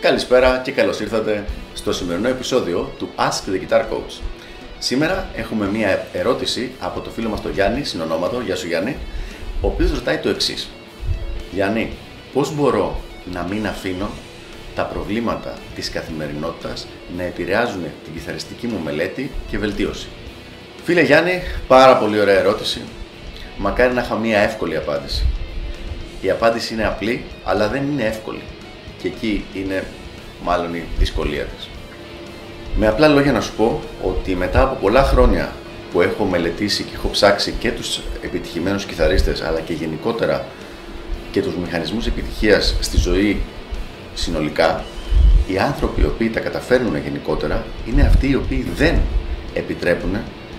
Καλησπέρα και καλώς ήρθατε στο σημερινό επεισόδιο του Ask the Guitar Coach. Σήμερα έχουμε μία ερώτηση από το φίλο μας τον Γιάννη, συνονόματο, γεια σου Γιάννη, ο οποίος ρωτάει το εξής. Γιάννη, πώς μπορώ να μην αφήνω τα προβλήματα της καθημερινότητας να επηρεάζουν την κιθαριστική μου μελέτη και βελτίωση; Φίλε Γιάννη, πάρα πολύ ωραία ερώτηση. Μακάρι να είχα μία εύκολη απάντηση. Η απάντηση είναι απλή, αλλά δεν είναι εύκολη. Και εκεί είναι μάλλον η δυσκολία της. Με απλά λόγια να σου πω ότι μετά από πολλά χρόνια που έχω μελετήσει και έχω ψάξει και τους επιτυχημένους κιθαρίστες αλλά και γενικότερα και τους μηχανισμούς επιτυχίας στη ζωή συνολικά, οι άνθρωποι οι οποίοι τα καταφέρνουν γενικότερα είναι αυτοί οι οποίοι δεν επιτρέπουν,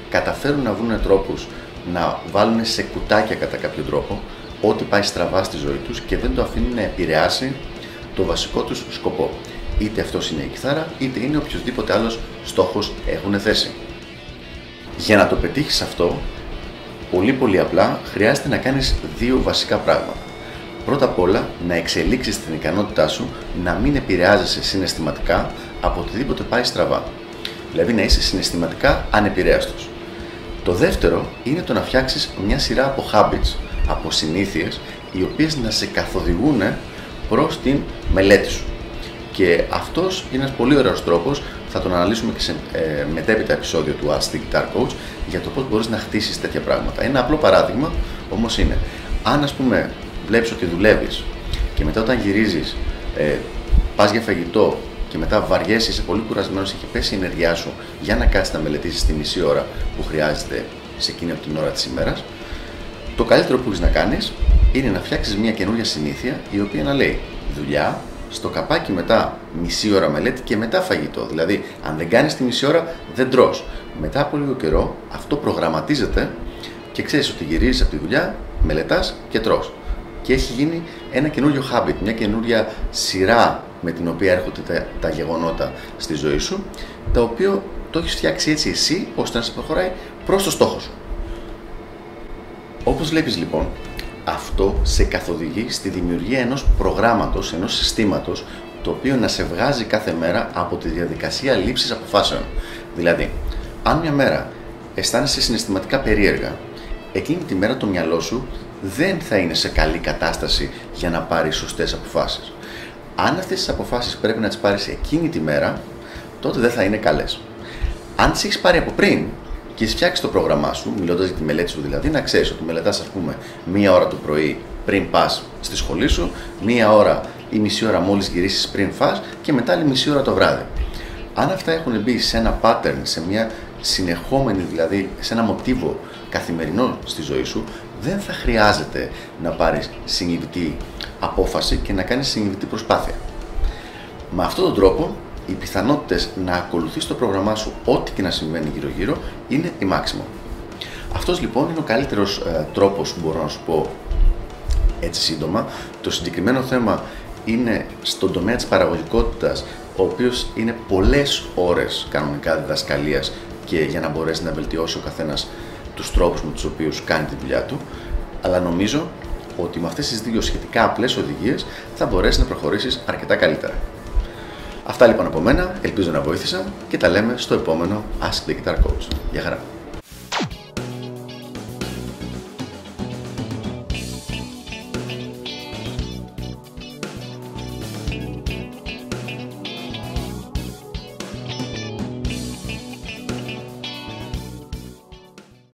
καταφέρουν να βρουν τρόπους να βάλουν σε κουτάκια κατά κάποιο τρόπο ό,τι πάει στραβά στη ζωή τους και δεν το αφήνουν να επηρεάσει το βασικό τους σκοπό. Είτε αυτός είναι η κιθάρα, είτε είναι οποιοδήποτε άλλος στόχος έχουν θέσει. Για να το πετύχεις αυτό, πολύ πολύ απλά χρειάζεται να κάνεις δύο βασικά πράγματα. Πρώτα απ' όλα να εξελίξεις την ικανότητά σου να μην επηρεάζεσαι συναισθηματικά από οτιδήποτε πάει στραβά. Δηλαδή να είσαι συναισθηματικά ανεπηρέαστος. Το δεύτερο είναι το να φτιάξεις μια σειρά από habits, από συνήθειες, οι οποίες να σε καθοδηγούν προς την μελέτη σου. Και αυτός είναι ένας πολύ ωραίος τρόπος, θα τον αναλύσουμε και σε ε, μετέπειτα επεισόδιο του Ask the Guitar Coach, για το πώς μπορείς να χτίσεις τέτοια πράγματα. Ένα απλό παράδειγμα όμως είναι, αν ας πούμε βλέπεις ότι δουλεύεις και μετά όταν γυρίζεις ε, πας για φαγητό και μετά βαριέσαι, είσαι πολύ κουρασμένος, έχει πέσει η ενέργειά σου για να κάτσεις να μελετήσεις τη μισή ώρα που χρειάζεται σε εκείνη από την ώρα της ημέρας, το καλύτερο που έχεις να κάνεις είναι να φτιάξεις μια καινούργια συνήθεια η οποία να λέει δουλειά, στο καπάκι μετά μισή ώρα μελέτη και μετά φαγητό. Δηλαδή, αν δεν κάνεις τη μισή ώρα, δεν τρώ. Μετά από λίγο καιρό, αυτό προγραμματίζεται και ξέρεις ότι γυρίζεις από τη δουλειά, μελετάς και τρώ. Και έχει γίνει ένα καινούριο habit, μια καινούρια σειρά με την οποία έρχονται τα, τα γεγονότα στη ζωή σου, τα οποία το έχεις φτιάξει έτσι εσύ, ώστε να σε προχωράει προς το στόχο σου. Όπως βλέπεις λοιπόν, αυτό σε καθοδηγεί στη δημιουργία ενός προγράμματος, ενός συστήματος, το οποίο να σε βγάζει κάθε μέρα από τη διαδικασία λήψης αποφάσεων. Δηλαδή, αν μια μέρα αισθάνεσαι συναισθηματικά περίεργα, εκείνη τη μέρα το μυαλό σου δεν θα είναι σε καλή κατάσταση για να πάρεις σωστές αποφάσεις. Αν αυτές τις αποφάσεις πρέπει να τις πάρεις εκείνη τη μέρα, τότε δεν θα είναι καλές. Αν τις έχεις πάρει από πριν, και φτιάξεις το πρόγραμμά σου, μιλώντας για τη μελέτη σου δηλαδή, να ξέρεις ότι μελετάς, ας πούμε, μία ώρα το πρωί πριν πας στη σχολή σου, μία ώρα ή μισή ώρα μόλις γυρίσεις πριν φά και μετά άλλη μισή ώρα το βράδυ. Αν αυτά έχουν μπει σε ένα pattern, σε μια συνεχόμενη δηλαδή, σε ένα μοτίβο καθημερινό στη ζωή σου, δεν θα χρειάζεται να πάρεις συνειδητή απόφαση και να κάνεις συνειδητή προσπάθεια. Με αυτόν τον τρόπο οι πιθανότητες να ακολουθείς το πρόγραμμά σου ό,τι και να συμβαίνει γύρω-γύρω είναι η maximum. Αυτός λοιπόν είναι ο καλύτερος ε, τρόπος που μπορώ να σου πω έτσι σύντομα. Το συγκεκριμένο θέμα είναι στον τομέα της παραγωγικότητας, ο οποίος είναι πολλές ώρες κανονικά διδασκαλίας και για να μπορέσει να βελτιώσει ο καθένας τους τρόπους με τους οποίους κάνει τη δουλειά του. Αλλά νομίζω ότι με αυτές τις δύο σχετικά απλές οδηγίες θα μπορέσεις να προχωρήσεις αρκετά καλύτερα. Αυτά λοιπόν από μένα, ελπίζω να βοήθησα και τα λέμε στο επόμενο Ask the Guitar Coach. Γεια χαρά!